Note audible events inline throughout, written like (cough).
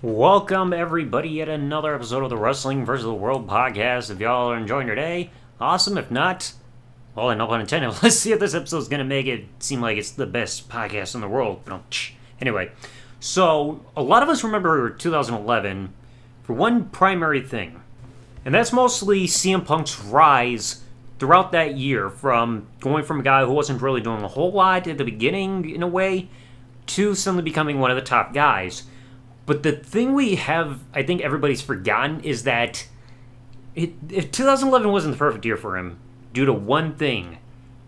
Welcome, everybody, yet another episode of the Wrestling vs. the World podcast. If y'all are enjoying your day, awesome. If not, well, no pun intended. (laughs) Let's see if this episode is going to make it seem like it's the best podcast in the world. Anyway, so a lot of us remember 2011 for one primary thing, and that's mostly CM Punk's rise throughout that year from going from a guy who wasn't really doing a whole lot at the beginning, in a way, to suddenly becoming one of the top guys. But the thing we have, I think everybody's forgotten, is that it, if 2011 wasn't the perfect year for him due to one thing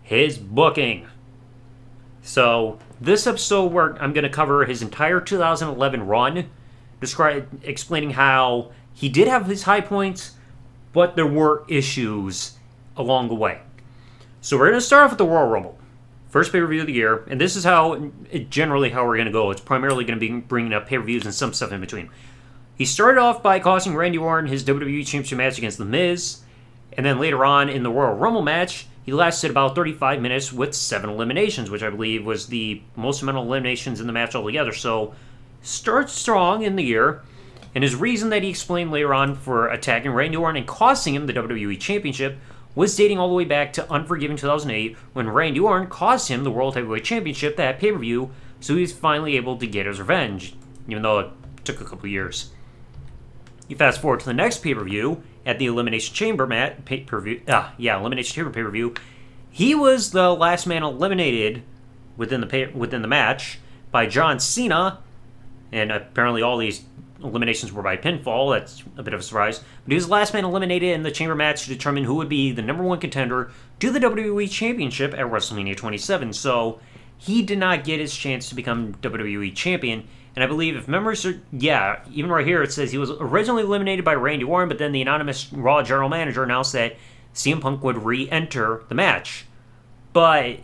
his booking. So, this episode, where I'm going to cover his entire 2011 run, describe, explaining how he did have his high points, but there were issues along the way. So, we're going to start off with the Royal Rumble. First pay per view of the year, and this is how generally how we're going to go. It's primarily going to be bringing up pay per views and some stuff in between. He started off by costing Randy Orton his WWE Championship match against The Miz, and then later on in the Royal Rumble match, he lasted about 35 minutes with seven eliminations, which I believe was the most amount of eliminations in the match altogether. So, starts strong in the year, and his reason that he explained later on for attacking Randy Orton and costing him the WWE Championship was dating all the way back to Unforgiven 2008 when Randy Orton caused him the World Heavyweight Championship that pay per view, so he was finally able to get his revenge, even though it took a couple years. You fast forward to the next pay per view at the Elimination Chamber mat pay per view. Ah, yeah, Elimination Chamber pay per view. He was the last man eliminated within the pay, within the match by John Cena, and apparently all these eliminations were by pinfall. That's a bit of a surprise. But he was the last man eliminated in the chamber match to determine who would be the number one contender to the WWE Championship at WrestleMania 27. So he did not get his chance to become WWE Champion. And I believe if members are, yeah, even right here it says he was originally eliminated by Randy Orton, but then the anonymous Raw general manager announced that CM Punk would re enter the match. But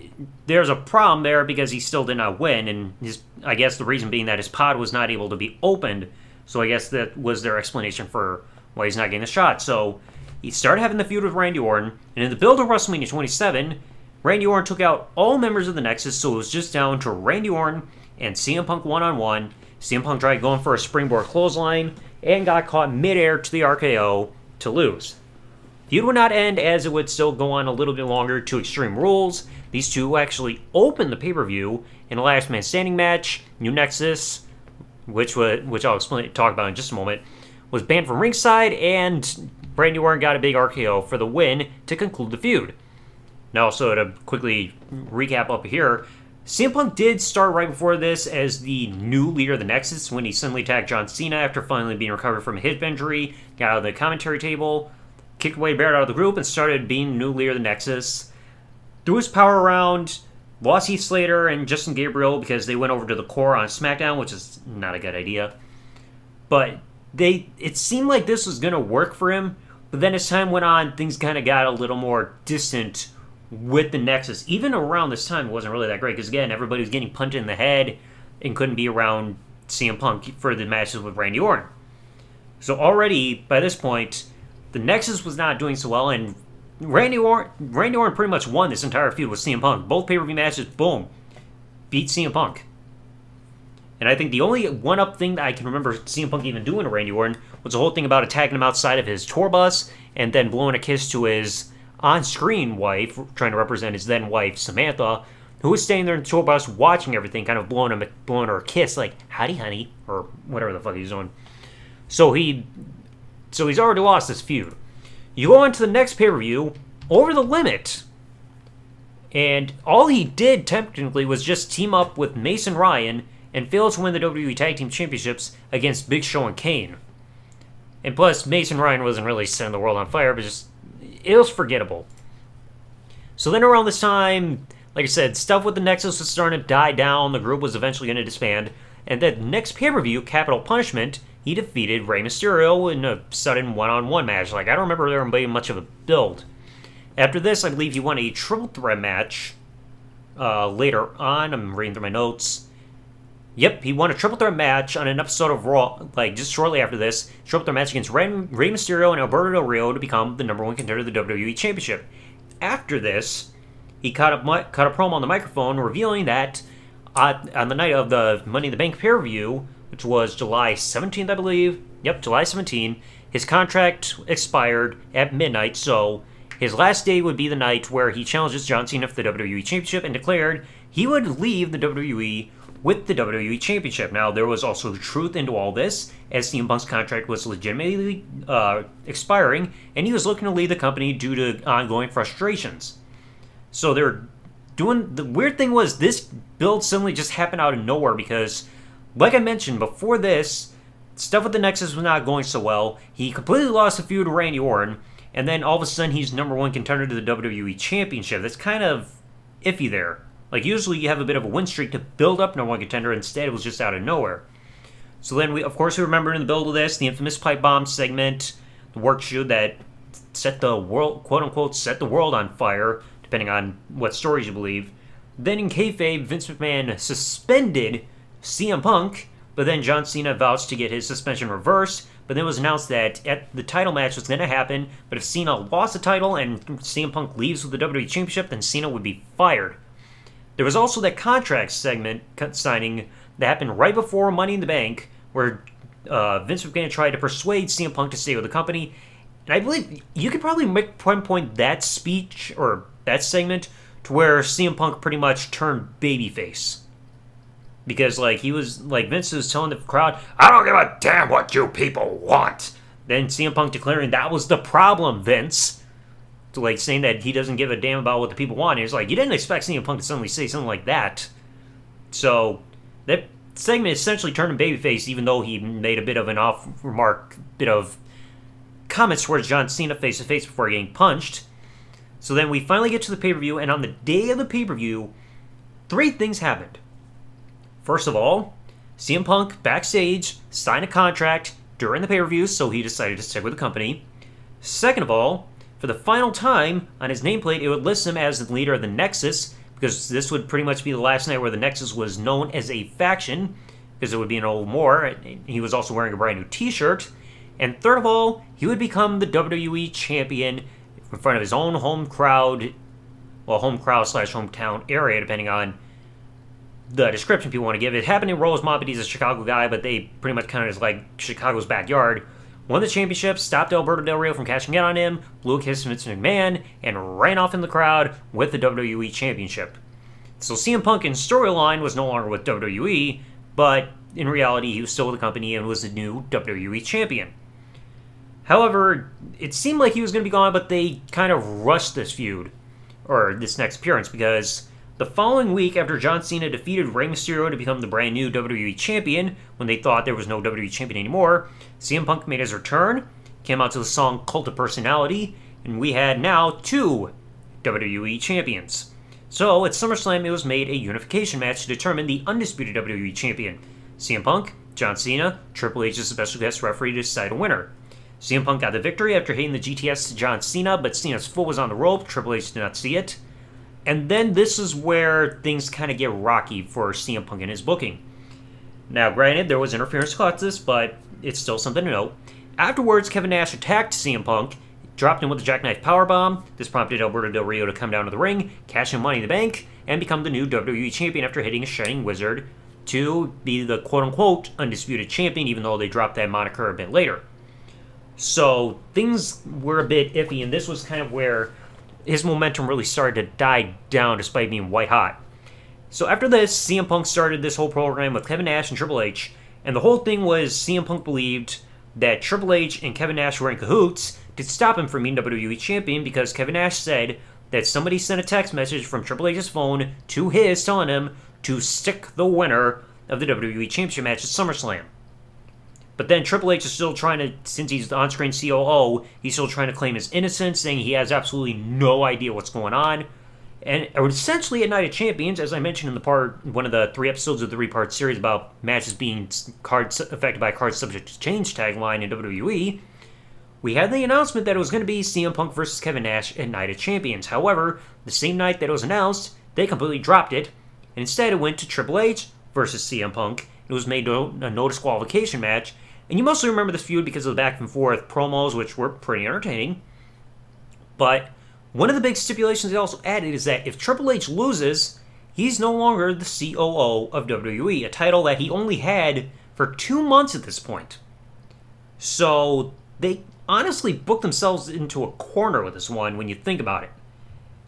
there's a problem there because he still did not win, and his, I guess the reason being that his pod was not able to be opened so I guess that was their explanation for why he's not getting the shot. So he started having the feud with Randy Orton, and in the build of WrestleMania 27, Randy Orton took out all members of the Nexus, so it was just down to Randy Orton and CM Punk one on one. CM Punk tried going for a springboard clothesline and got caught midair to the RKO to lose. The feud would not end as it would still go on a little bit longer to Extreme Rules. These two actually opened the pay per view in a last man standing match. New Nexus which would, which I'll explain talk about in just a moment, was banned from ringside, and Randy Orton got a big RKO for the win to conclude the feud. Now, so to quickly recap up here, CM Punk did start right before this as the new leader of the Nexus when he suddenly attacked John Cena after finally being recovered from a hip injury, got out of the commentary table, kicked away Barrett out of the group, and started being new leader of the Nexus. Threw his power around, Heath Slater and Justin Gabriel because they went over to the Corre on SmackDown, which is not a good idea. But they it seemed like this was gonna work for him, but then as time went on, things kind of got a little more distant with the Nexus. Even around this time, it wasn't really that great because again, everybody was getting punted in the head and couldn't be around CM Punk for the matches with Randy Orton. So already by this point, the Nexus was not doing so well, and Randy Orton, Randy Orton pretty much won this entire feud with CM Punk. Both pay per view matches, boom, beat CM Punk. And I think the only one up thing that I can remember CM Punk even doing to Randy Orton was the whole thing about attacking him outside of his tour bus and then blowing a kiss to his on screen wife, trying to represent his then wife, Samantha, who was staying there in the tour bus watching everything, kind of blowing him blowing her a kiss, like, howdy honey, or whatever the fuck he's doing. So he so he's already lost this feud. You go on to the next pay per view, Over the Limit. And all he did technically was just team up with Mason Ryan and fail to win the WWE Tag Team Championships against Big Show and Kane. And plus, Mason Ryan wasn't really setting the world on fire, but just it was forgettable. So then around this time, like I said, stuff with the Nexus was starting to die down. The group was eventually going to disband. And then next pay per view, Capital Punishment, he defeated Rey Mysterio in a sudden one-on-one match. Like I don't remember there being much of a build. After this, I believe he won a triple threat match. Uh, later on, I'm reading through my notes. Yep, he won a triple threat match on an episode of Raw, like just shortly after this. Triple threat match against Rey, Rey Mysterio and Alberto Del Rio to become the number one contender of the WWE Championship. After this, he cut a, cut a promo on the microphone revealing that uh, on the night of the Money in the Bank pay per view, which was July 17th, I believe. Yep, July 17th. His contract expired at midnight, so his last day would be the night where he challenges John Cena for the WWE Championship and declared he would leave the WWE with the WWE Championship. Now, there was also truth into all this, as CM Punk's contract was legitimately uh, expiring, and he was looking to leave the company due to ongoing frustrations. So they're doing. The weird thing was, this build suddenly just happened out of nowhere because, like I mentioned before this, stuff with the Nexus was not going so well. He completely lost the feud to Randy Orton, and then all of a sudden he's number one contender to the WWE Championship. That's kind of iffy there. Like usually you have a bit of a win streak to build up number one contender. Instead, it was just out of nowhere. So then we, of course, we remember in the build of this the infamous pipe bomb segment, the work shoot that set the world, quote unquote, set the world on fire, depending on what stories you believe. Then in kayfabe, Vince McMahon suspended CM Punk, but then John Cena vouched to get his suspension reversed. But then it was announced that at the title match was going to happen, but if Cena lost the title and CM Punk leaves with the WWE Championship, then Cena would be fired. There was also that contract segment signing that happened right before Money in the Bank, where uh, Vince McMahon tried to persuade CM Punk to stay with the company. And I believe you could probably make point point that speech or that segment to where CM Punk pretty much turned babyface. Because like he was like Vince was telling the crowd, I don't give a damn what you people want. Then CM Punk declaring that was the problem, Vince to like saying that he doesn't give a damn about what the people want. It's like you didn't expect CM Punk to suddenly say something like that. So that segment essentially turned him babyface, even though he made a bit of an off remark, bit of comments towards John Cena face to face before getting punched. So then we finally get to the pay per view, and on the day of the pay per view, three things happened. First of all, CM Punk backstage signed a contract during the pay per view, so he decided to stick with the company. Second of all, for the final time, on his nameplate, it would list him as the leader of the Nexus, because this would pretty much be the last night where the Nexus was known as a faction, because it would be an old more. He was also wearing a brand new t shirt. And third of all, he would become the WWE champion in front of his own home crowd, well, home crowd slash hometown area, depending on the description people want to give. It happened in Rosemont, but he's a Chicago guy, but they pretty much kind of is like Chicago's backyard won the championship, stopped Alberto Del Rio from cashing in on him, blew a kiss to Vince McMahon, and ran off in the crowd with the WWE Championship. So CM Punk in storyline was no longer with WWE, but in reality he was still with the company and was the new WWE Champion. However, it seemed like he was going to be gone, but they kind of rushed this feud, or this next appearance, because the following week, after John Cena defeated Rey Mysterio to become the brand new WWE Champion, when they thought there was no WWE Champion anymore, CM Punk made his return, came out to the song Cult of Personality, and we had now two WWE Champions. So at SummerSlam, it was made a unification match to determine the undisputed WWE Champion. CM Punk, John Cena, Triple H as special guest referee to decide a winner. CM Punk got the victory after hitting the GTS to John Cena, but Cena's foot was on the rope. Triple H did not see it. And then this is where things kind of get rocky for CM Punk and his booking. Now, granted, there was interference caused this, but it's still something to note. Afterwards, Kevin Nash attacked CM Punk, dropped him with a jackknife powerbomb. This prompted Alberto Del Rio to come down to the ring, cash in Money in the Bank, and become the new WWE Champion after hitting a Shining Wizard to be the quote unquote undisputed champion, even though they dropped that moniker a bit later. So things were a bit iffy, and this was kind of where his momentum really started to die down despite being white hot. So after this, CM Punk started this whole program with Kevin Nash and Triple H, and the whole thing was CM Punk believed that Triple H and Kevin Nash were in cahoots to stop him from being WWE champion because Kevin Nash said that somebody sent a text message from Triple H's phone to his telling him to stick the winner of the WWE Championship match at SummerSlam. But then Triple H is still trying to, since he's the on screen COO, he's still trying to claim his innocence, saying he has absolutely no idea what's going on. And essentially, at Night of Champions, as I mentioned in the part, one of the three episodes of the three part series about matches being cards affected by cards subject to change tagline in WWE, we had the announcement that it was going to be CM Punk versus Kevin Nash at Night of Champions. However, the same night that it was announced, they completely dropped it, and instead it went to Triple H versus CM Punk. It was made a no disqualification match, and you mostly remember this feud because of the back and forth promos, which were pretty entertaining. But one of the big stipulations they also added is that if Triple H loses, he's no longer the COO of WWE, a title that he only had for two months at this point. So they honestly booked themselves into a corner with this one when you think about it.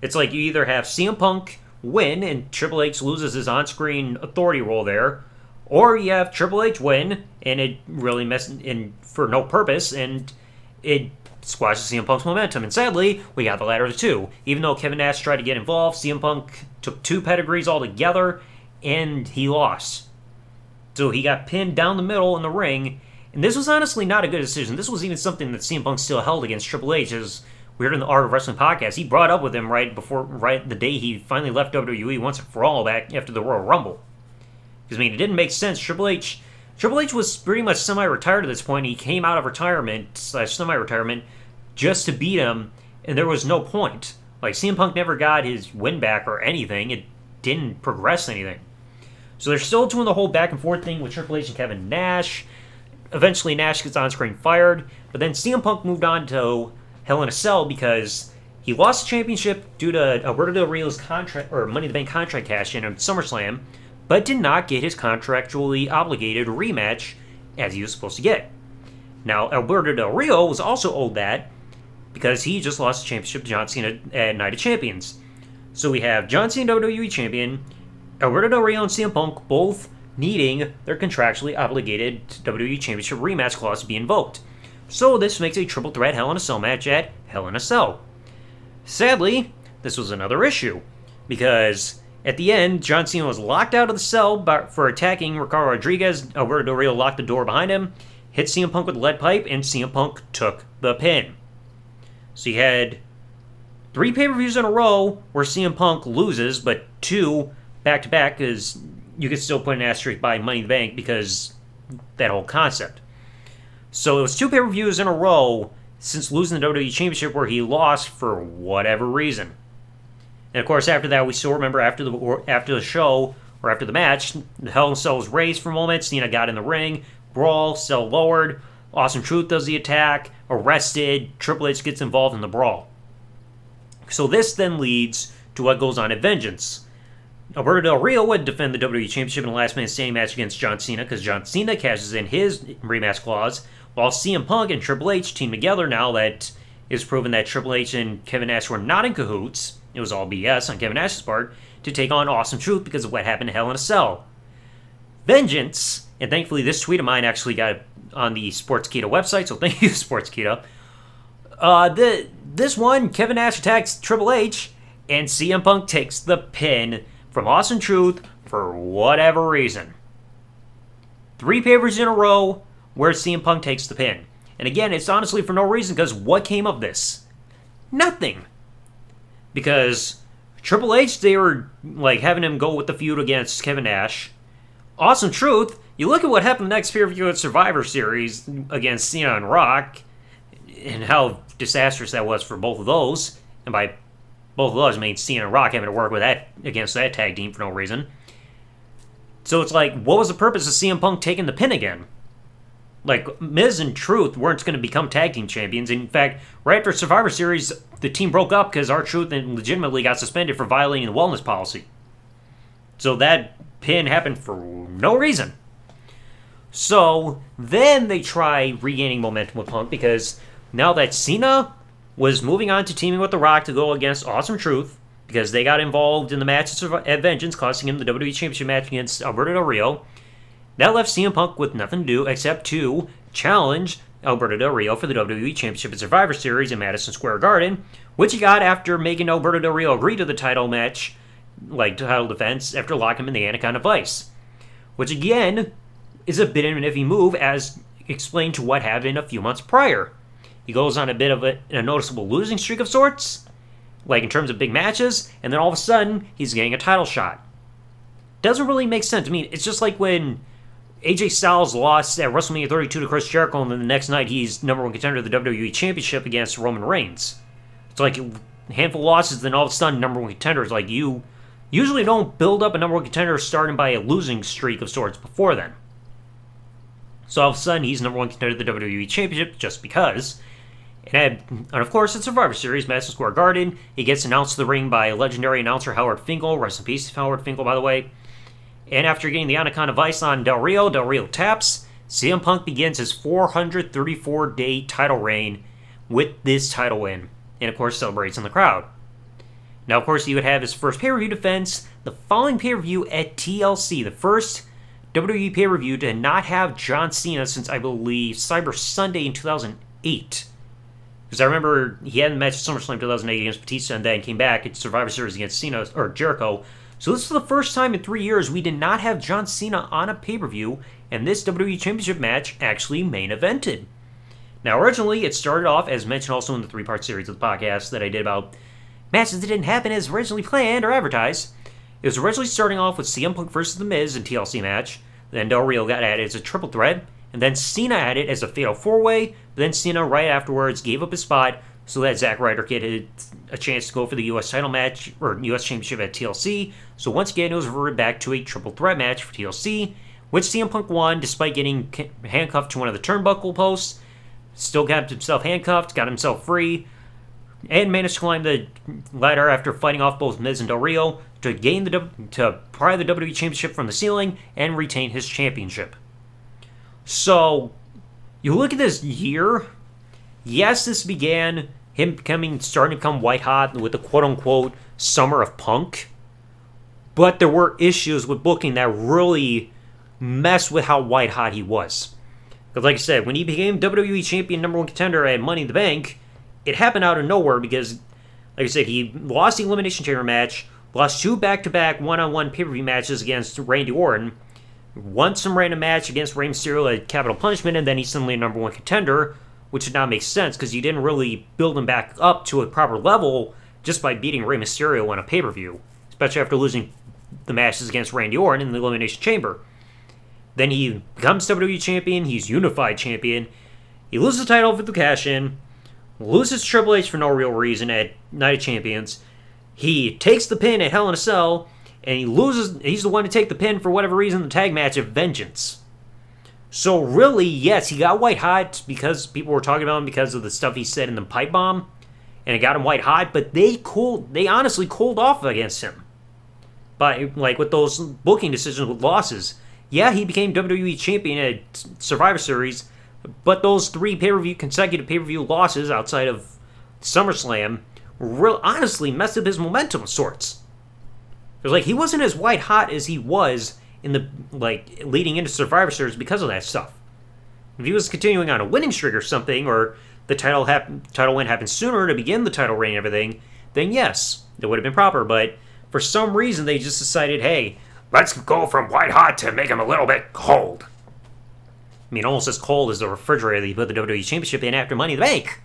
It's like you either have CM Punk win and Triple H loses his on screen authority role there, or you have Triple H win and it really messes in for no purpose and it squashes CM Punk's momentum. And sadly, we got the latter of the two. Even though Kevin Nash tried to get involved, CM Punk took two pedigrees altogether and he lost. So he got pinned down the middle in the ring. And this was honestly not a good decision. This was even something that CM Punk still held against Triple H. As we heard in the Art of Wrestling podcast, he brought up with him right before, right the day he finally left WWE once and for all back after the Royal Rumble. Because I mean, it didn't make sense. Triple H, Triple H was pretty much semi-retired at this point. He came out of retirement slash semi-retirement just to beat him, and there was no point. Like CM Punk never got his win back or anything. It didn't progress anything. So they're still doing the whole back and forth thing with Triple H and Kevin Nash. Eventually, Nash gets on screen fired, but then CM Punk moved on to Hell in a Cell because he lost the championship due to Alberto Del Rio's contract or Money in the Bank contract cash in at SummerSlam, but did not get his contractually obligated rematch as he was supposed to get. Now, Alberto Del Rio was also owed that because he just lost the championship to John Cena at Night of Champions. So we have John Cena WWE champion, Alberto Del Rio and CM Punk both needing their contractually obligated WWE Championship rematch clause to be invoked. So this makes a triple threat Hell in a Cell match at Hell in a Cell. Sadly, this was another issue because at the end, John Cena was locked out of the cell for attacking Ricardo Rodriguez. Alberto Del Rio locked the door behind him, hit CM Punk with a lead pipe, and CM Punk took the pin. So you had three pay per views in a row where CM Punk loses, but two back to back is you could still put an asterisk by Money in the Bank because that whole concept. So it was two pay per views in a row since losing the WWE Championship where he lost for whatever reason. And of course, after that, we still remember after the after the show or after the match, the Hell in Cell was raised for a moment. Cena got in the ring, brawl, cell lowered. Awesome Truth does the attack, arrested. Triple H gets involved in the brawl. So this then leads to what goes on at Vengeance. Alberto Del Rio would defend the WWE Championship in a last minute standing match against John Cena because John Cena cashes in his rematch clause, while CM Punk and Triple H team together now that is proven that Triple H and Kevin Nash were not in cahoots. It was all BS on Kevin Nash's part to take on Awesome Truth because of what happened to Hell in a Cell. Vengeance, and thankfully this tweet of mine actually got on the Sports Sportskeeda website, so thank (laughs) you, Sportskeeda. Uh, the this one, Kevin Nash attacks Triple H, and CM Punk takes the pin from Awesome Truth for whatever reason. Three papers in a row where CM Punk takes the pin. And again, it's honestly for no reason because what came of this? Nothing. Because Triple H, they were like having him go with the feud against Kevin Nash. Awesome Truth, you look at what happened next pay per at Survivor Series against Cena and Rock, and how disastrous that was for both of those. And by both of those, I mean Cena and Rock having to work with that against that tag team for no reason. So it's like, what was the purpose of CM Punk taking the pin again? Like Miz and Truth weren't going to become tag team champions. In fact, right after Survivor Series, the team broke up because R-Truth legitimately got suspended for violating the wellness policy. So that pin happened for no reason. So then they try regaining momentum with Punk because now that Cena was moving on to teaming with The Rock to go against Awesome Truth because they got involved in the match at Vengeance, costing him the WWE Championship match against Alberto Del Rio. That left CM Punk with nothing to do except to challenge Alberto Del Rio for the WWE Championship at Survivor Series in Madison Square Garden, which he got after making Alberto Del Rio agree to the title match, like title defense, after locking him in the Anaconda Vice. Which again is a bit of an iffy move, as explained to what happened a few months prior. He goes on a bit of a, a noticeable losing streak of sorts, like in terms of big matches, and then all of a sudden he's getting a title shot. Doesn't really make sense. I mean, it's just like when AJ Styles lost at WrestleMania 32 to Chris Jericho, and then the next night he's number one contender to the WWE Championship against Roman Reigns. It's like a handful of losses, then all of a sudden number one contender is like you usually don't build up a number one contender starting by a losing streak of sorts before then. So all of a sudden he's number one contender to the WWE Championship just because. And, and of course, it's Survivor Series, Madison Square Garden. He gets announced to the ring by legendary announcer Howard Finkel. Rest in peace, Howard Finkel, by the way. And after getting the Anaconda Vice on Del Rio, Del Rio taps. CM Punk begins his 434 day title reign with this title win, and of course celebrates in the crowd. Now, of course, he would have his first pay per view defense the following pay per view at TLC, the first WWE pay per view to not have John Cena since I believe Cyber Sunday in 2008. Because I remember he had a match at SummerSlam 2008 against Batista and then came back at Survivor Series against Cena or Jericho. So this is the first time in three years we did not have John Cena on a pay per view, and this WWE Championship match actually main evented. Now, originally, it started off, as mentioned also in the three part series of the podcast that I did about matches that didn't happen as originally planned or advertised. It was originally starting off with CM Punk versus The Miz in TLC match, then Del Rio got added as a triple threat, and then Cena added as a fatal four way, then Cena right afterwards gave up his spot so that Zack Ryder could had a chance to go for the U.S. title match or U.S. Championship at TLC. So once again, it was reverted back to a triple threat match for TLC, which CM Punk won despite getting handcuffed to one of the turnbuckle posts. Still got himself handcuffed, got himself free, and managed to climb the ladder after fighting off both Miz and Del Rio to gain the to pry the WWE Championship from the ceiling and retain his championship. So, you look at this year. Yes, this began him becoming starting to become white hot with the quote unquote summer of punk. But there were issues with booking that really messed with how white hot he was. Because, like I said, when he became WWE Champion number one contender at Money in the Bank, it happened out of nowhere because, like I said, he lost the Elimination Chamber match, lost two back to back one on one pay per view matches against Randy Orton, won some random match against Rey Mysterio at Capital Punishment, and then he's suddenly a number one contender, which did not make sense because you didn't really build him back up to a proper level just by beating Rey Mysterio on a pay per view, especially after losing the matches against Randy Orton in the Elimination Chamber. Then he becomes WWE Champion, he's Unified Champion, he loses the title for the cash in, loses Triple H for no real reason at Night of Champions. He takes the pin at Hell in a Cell, and he loses. He's the one to take the pin for whatever reason. The tag match of Vengeance. So really, yes, he got white hot because people were talking about him because of the stuff he said in the pipe bomb, and it got him white hot. But they cooled. They honestly cooled off against him. But like with those booking decisions with losses, yeah, he became WWE champion at Survivor Series but those three pay per view consecutive pay per view losses outside of SummerSlam real honestly messed up his momentum of sorts. was like he wasn't as white hot as he was in the like leading into Survivor Series because of that stuff. If he was continuing on a winning streak or something, or the title hap- title win happened sooner to begin the title reign and everything, then yes, that would have been proper. But for some reason, they just decided, hey, let's go from white hot to make him a little bit cold. I mean, almost as cold as the refrigerator that you put the WWE Championship in after Money in the Bank.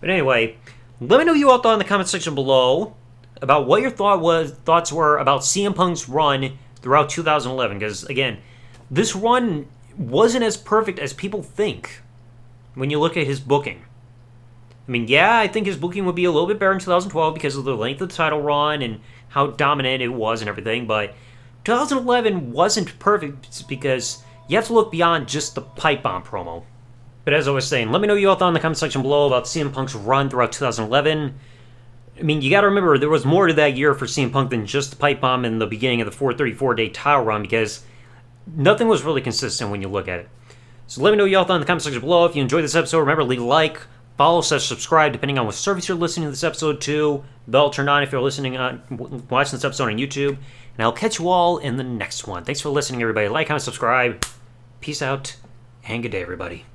But anyway, let me know you all thought in the comment section below about what your thought was thoughts were about CM Punk's run throughout 2011. Because again, this run wasn't as perfect as people think when you look at his booking. I mean, yeah, I think his booking would be a little bit better in 2012 because of the length of the title run and how dominant it was and everything, but 2011 wasn't perfect because you have to look beyond just the pipe bomb promo. But as I was saying, let me know you all thought in the comment section below about CM Punk's run throughout 2011. I mean, you got to remember there was more to that year for CM Punk than just the pipe bomb in the beginning of the 434 day title run because nothing was really consistent when you look at it. So let me know you all thought in the comment section below. If you enjoyed this episode, remember leave a like, follow, slash subscribe depending on what service you're listening to this episode to. Bell turned on if you're listening on watching this episode on YouTube. And I'll catch you all in the next one. Thanks for listening, everybody. Like, comment, subscribe. Peace out, and good day, everybody.